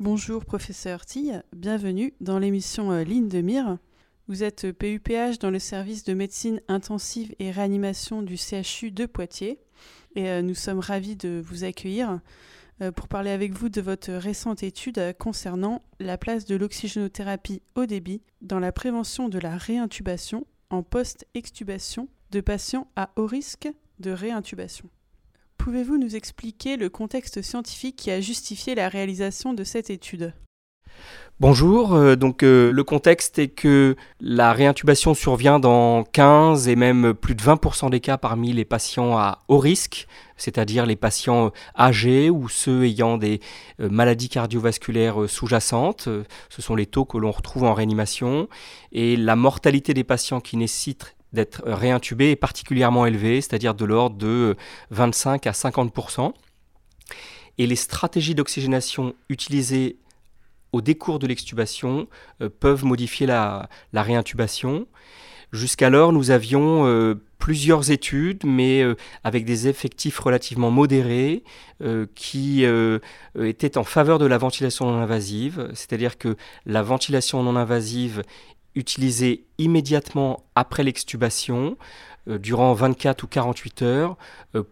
Bonjour professeur Tille, bienvenue dans l'émission euh, Ligne de mire. Vous êtes PUPH dans le service de médecine intensive et réanimation du CHU de Poitiers et euh, nous sommes ravis de vous accueillir pour parler avec vous de votre récente étude concernant la place de l'oxygénothérapie au débit dans la prévention de la réintubation en post-extubation de patients à haut risque de réintubation. Pouvez-vous nous expliquer le contexte scientifique qui a justifié la réalisation de cette étude? Bonjour, euh, donc euh, le contexte est que la réintubation survient dans 15 et même plus de 20% des cas parmi les patients à haut risque, c'est-à-dire les patients âgés ou ceux ayant des euh, maladies cardiovasculaires sous-jacentes. Ce sont les taux que l'on retrouve en réanimation. Et la mortalité des patients qui nécessitent d'être réintubé est particulièrement élevé, c'est-à-dire de l'ordre de 25 à 50 Et les stratégies d'oxygénation utilisées au décours de l'extubation euh, peuvent modifier la, réintubation. Jusqu'alors, nous avions euh, plusieurs études, mais euh, avec des effectifs relativement modérés, qui étaient en faveur de la ventilation non invasive, c'est-à-dire que la ventilation non invasive utilisé immédiatement après l'extubation, durant 24 ou 48 heures,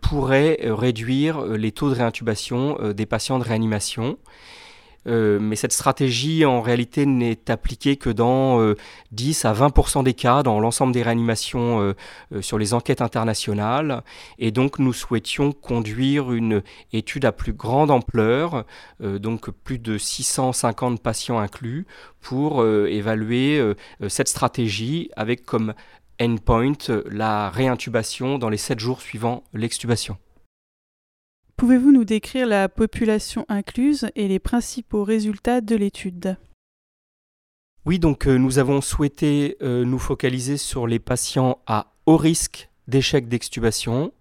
pourrait réduire les taux de réintubation des patients de réanimation. Euh, mais cette stratégie, en réalité, n'est appliquée que dans 10 euh, à 20 des cas dans l'ensemble des réanimations euh, sur les enquêtes internationales. Et donc, nous souhaitions conduire une étude à plus grande ampleur, donc plus de 650 patients inclus, pour évaluer cette stratégie avec comme endpoint la réintubation dans les 7 jours suivant l'extubation. Pouvez-vous nous décrire la population incluse et les principaux résultats de l'étude? Oui, donc euh, nous avons souhaité euh, nous focaliser sur les patients à haut risque d'échec d'extubation.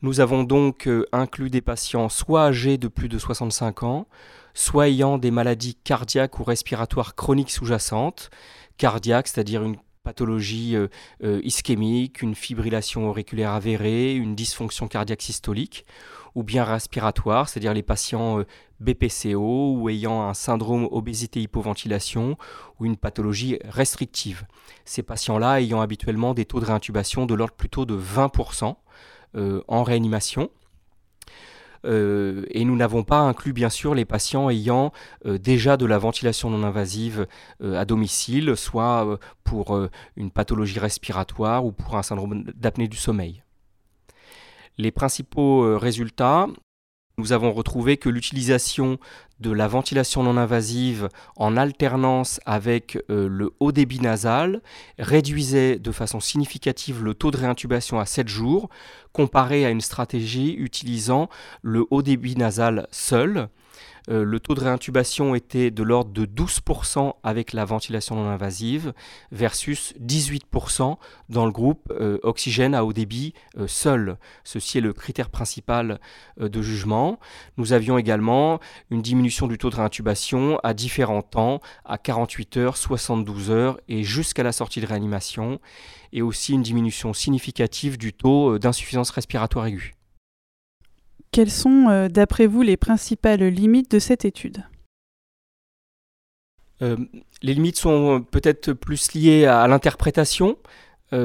Nous avons donc euh, inclus des patients soit âgés de plus de 65 ans, soit ayant des maladies cardiaques ou respiratoires chroniques sous-jacentes, cardiaques, c'est-à-dire une pathologie ischémique, une fibrillation auriculaire avérée, une dysfonction cardiaque systolique, ou bien respiratoires, c'est-à-dire les patients euh, BPCO ou ayant un syndrome obésité-hypoventilation ou une pathologie restrictive. Ces patients-là ayant habituellement des taux de réintubation de l'ordre plutôt de 20% euh, en réanimation. Euh, et nous n'avons pas inclus bien sûr les patients ayant déjà de la ventilation non invasive à domicile, soit pour une pathologie respiratoire ou pour un syndrome d'apnée du sommeil. Les principaux euh, résultats, nous avons retrouvé que l'utilisation de la ventilation non invasive en alternance avec euh, le haut débit nasal réduisait de façon significative le taux de réintubation à 7 jours comparé à une stratégie utilisant le haut débit nasal seul. Euh, le taux de réintubation était de l'ordre de 12% avec la ventilation non invasive versus 18% dans le groupe euh, oxygène à haut débit euh, seul. Ceci est le critère principal de jugement. Nous avions également une diminution du taux de réintubation à différents temps, à 48 heures, 72 heures et jusqu'à la sortie de réanimation, et aussi une diminution significative du taux d'insuffisance respiratoire aiguë. Quelles sont, euh, d'après vous, les principales limites de cette étude? Euh, Les limites sont peut-être plus liées à l'interprétation, euh,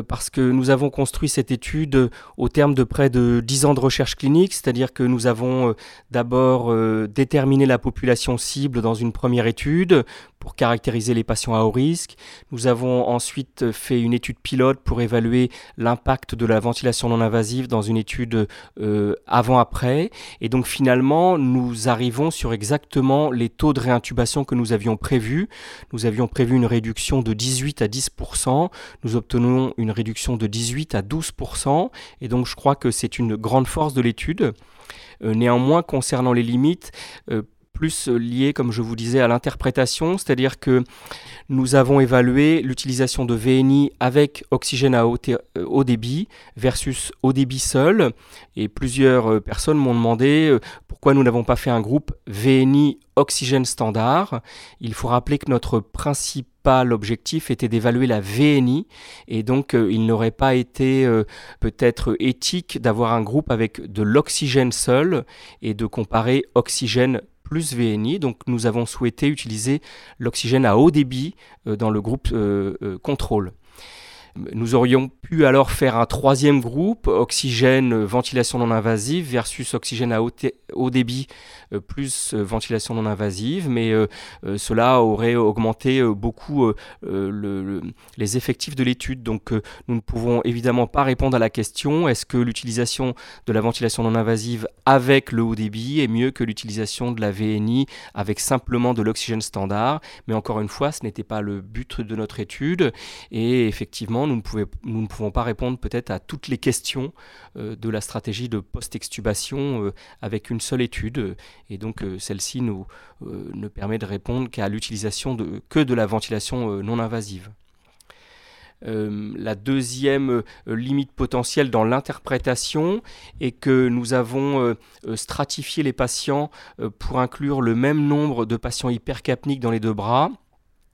parce que nous avons construit cette étude au terme de près de 10 ans de recherche clinique, c'est-à-dire que nous avons d'abord déterminé la population cible dans une première étude pour caractériser les patients à haut risque. Nous avons ensuite fait une étude pilote pour évaluer l'impact de la ventilation non invasive dans une étude euh, avant-après. Et donc finalement, nous arrivons sur exactement les taux de réintubation que nous avions prévus. Nous avions prévu une réduction de 18 à 10%. Nous obtenons une réduction de 18 à 12%. Et donc je crois que c'est une grande force de l'étude. Euh, néanmoins, concernant les limites, euh, plus lié, comme je vous disais, à l'interprétation, c'est-à-dire que nous avons évalué l'utilisation de VNI avec oxygène à haut, haut, débit versus haut débit seul, et plusieurs personnes m'ont demandé pourquoi nous n'avons pas fait un groupe VNI oxygène standard. Il faut rappeler que notre principal objectif était d'évaluer la VNI et donc euh, il n'aurait pas été euh, peut-être éthique d'avoir un groupe avec de l'oxygène seul et de comparer oxygène plus VNI. Donc nous avons souhaité utiliser l'oxygène à haut débit euh, dans le groupe contrôle. Nous aurions pu alors faire un troisième groupe, oxygène, ventilation non invasive versus oxygène à haut, débit euh, plus euh, ventilation non invasive, mais euh, cela aurait augmenté beaucoup les effectifs de l'étude. Donc nous ne pouvons évidemment pas répondre à la question est-ce que l'utilisation de la ventilation non invasive avec le haut débit est mieux que l'utilisation de la VNI avec simplement de l'oxygène standard? Mais encore une fois, ce n'était pas le but de notre étude. Et effectivement, nous ne, pouvons pas répondre peut-être à toutes les questions euh, de la stratégie de post-extubation euh, avec une seule étude. Et donc euh, celle-ci nous ne permet de répondre qu'à l'utilisation de, que de la ventilation non invasive. la deuxième limite potentielle dans l'interprétation est que nous avons stratifié les patients pour inclure le même nombre de patients hypercapniques dans les deux bras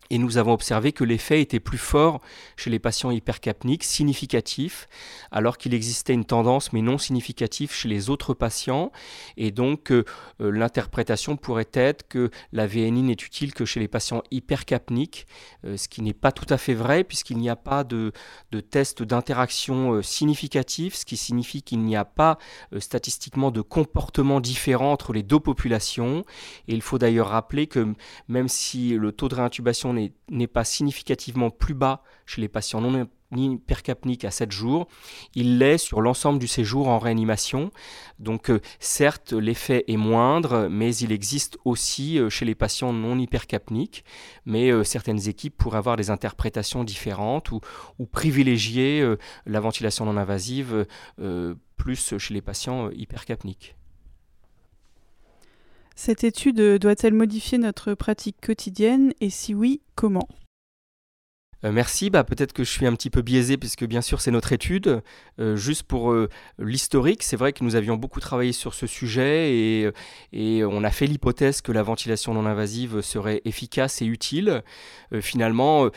et nous avons observé que l'effet était plus fort chez les patients hypercapniques, significatif, alors qu'il existait une tendance mais non significative chez les autres patients. Et donc euh, euh, l'interprétation pourrait être que la VNI n'est utile que chez les patients hypercapniques, euh, ce qui n'est pas tout à fait vrai puisqu'il n'y a pas de, de test d'interaction significatif, ce qui signifie qu'il n'y a pas statistiquement de comportement différent entre les deux populations. Et il faut d'ailleurs rappeler que même si le taux de réintubation n'est pas significativement plus bas chez les patients non hypercapniques à 7 jours, il l'est sur l'ensemble du séjour en réanimation. Donc euh, certes, l'effet est moindre, mais il existe aussi euh, chez les patients non hypercapniques, mais euh, certaines équipes pourraient avoir des interprétations différentes ou, ou privilégier la ventilation non invasive plus chez les patients hypercapniques. Cette étude doit-elle modifier notre pratique quotidienne et si oui, comment? Euh, merci, bah, peut-être que je suis un petit peu biaisé puisque bien sûr c'est notre étude. Euh, juste pour euh, l'historique, c'est vrai que nous avions beaucoup travaillé sur ce sujet et, on a fait l'hypothèse que la ventilation non invasive serait efficace et utile. finalement, euh,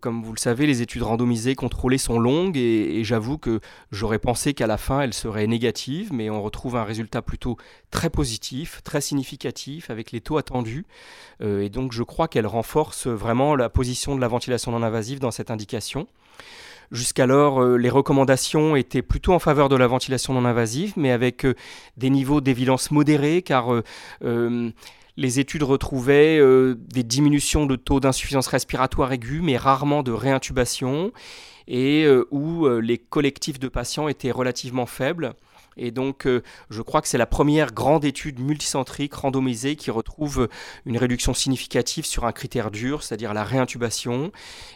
comme vous le savez, les études randomisées contrôlées sont longues et, j'avoue que j'aurais pensé qu'à la fin elles seraient négatives, mais on retrouve un résultat plutôt très positif, très significatif avec les taux attendus. Euh, et donc je crois qu'elle renforce vraiment la position de la ventilation non invasive dans cette indication. Jusqu'alors, euh, les recommandations étaient plutôt en faveur de la ventilation non invasive, mais avec des niveaux d'évidence modérés, car les études retrouvaient euh, des diminutions de taux d'insuffisance respiratoire aiguë, mais rarement de réintubation, et euh, où euh, les collectifs de patients étaient relativement faibles. Et donc, euh, je crois que c'est la première grande étude multicentrique randomisée qui retrouve une réduction significative sur un critère dur, c'est-à-dire la réintubation.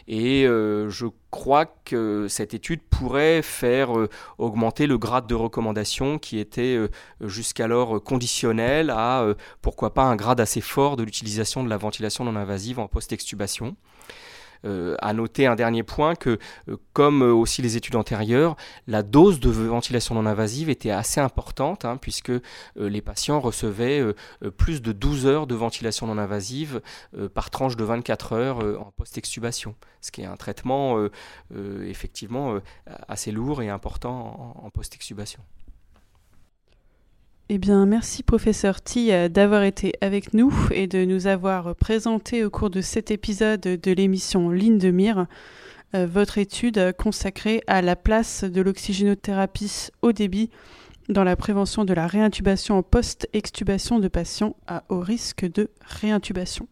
Et euh, je crois que cette étude pourrait faire euh, augmenter le grade de recommandation qui était jusqu'alors conditionnel à pourquoi pas un grade assez fort de l'utilisation de la ventilation non invasive en post-extubation. Euh, à noter un dernier point que, euh, comme euh, aussi les études antérieures, la dose de ventilation non invasive était assez importante, hein, puisque les patients recevaient plus de 12 heures de ventilation non invasive par tranche de 24 heures en post-extubation, ce qui est un traitement effectivement assez lourd et important en post-extubation. Eh bien, merci professeur T euh, d'avoir été avec nous et de nous avoir présenté au cours de cet épisode de l'émission Ligne de mire euh, votre étude consacrée à la place de l'oxygénothérapie au débit dans la prévention de la réintubation en post-extubation de patients à haut risque de réintubation.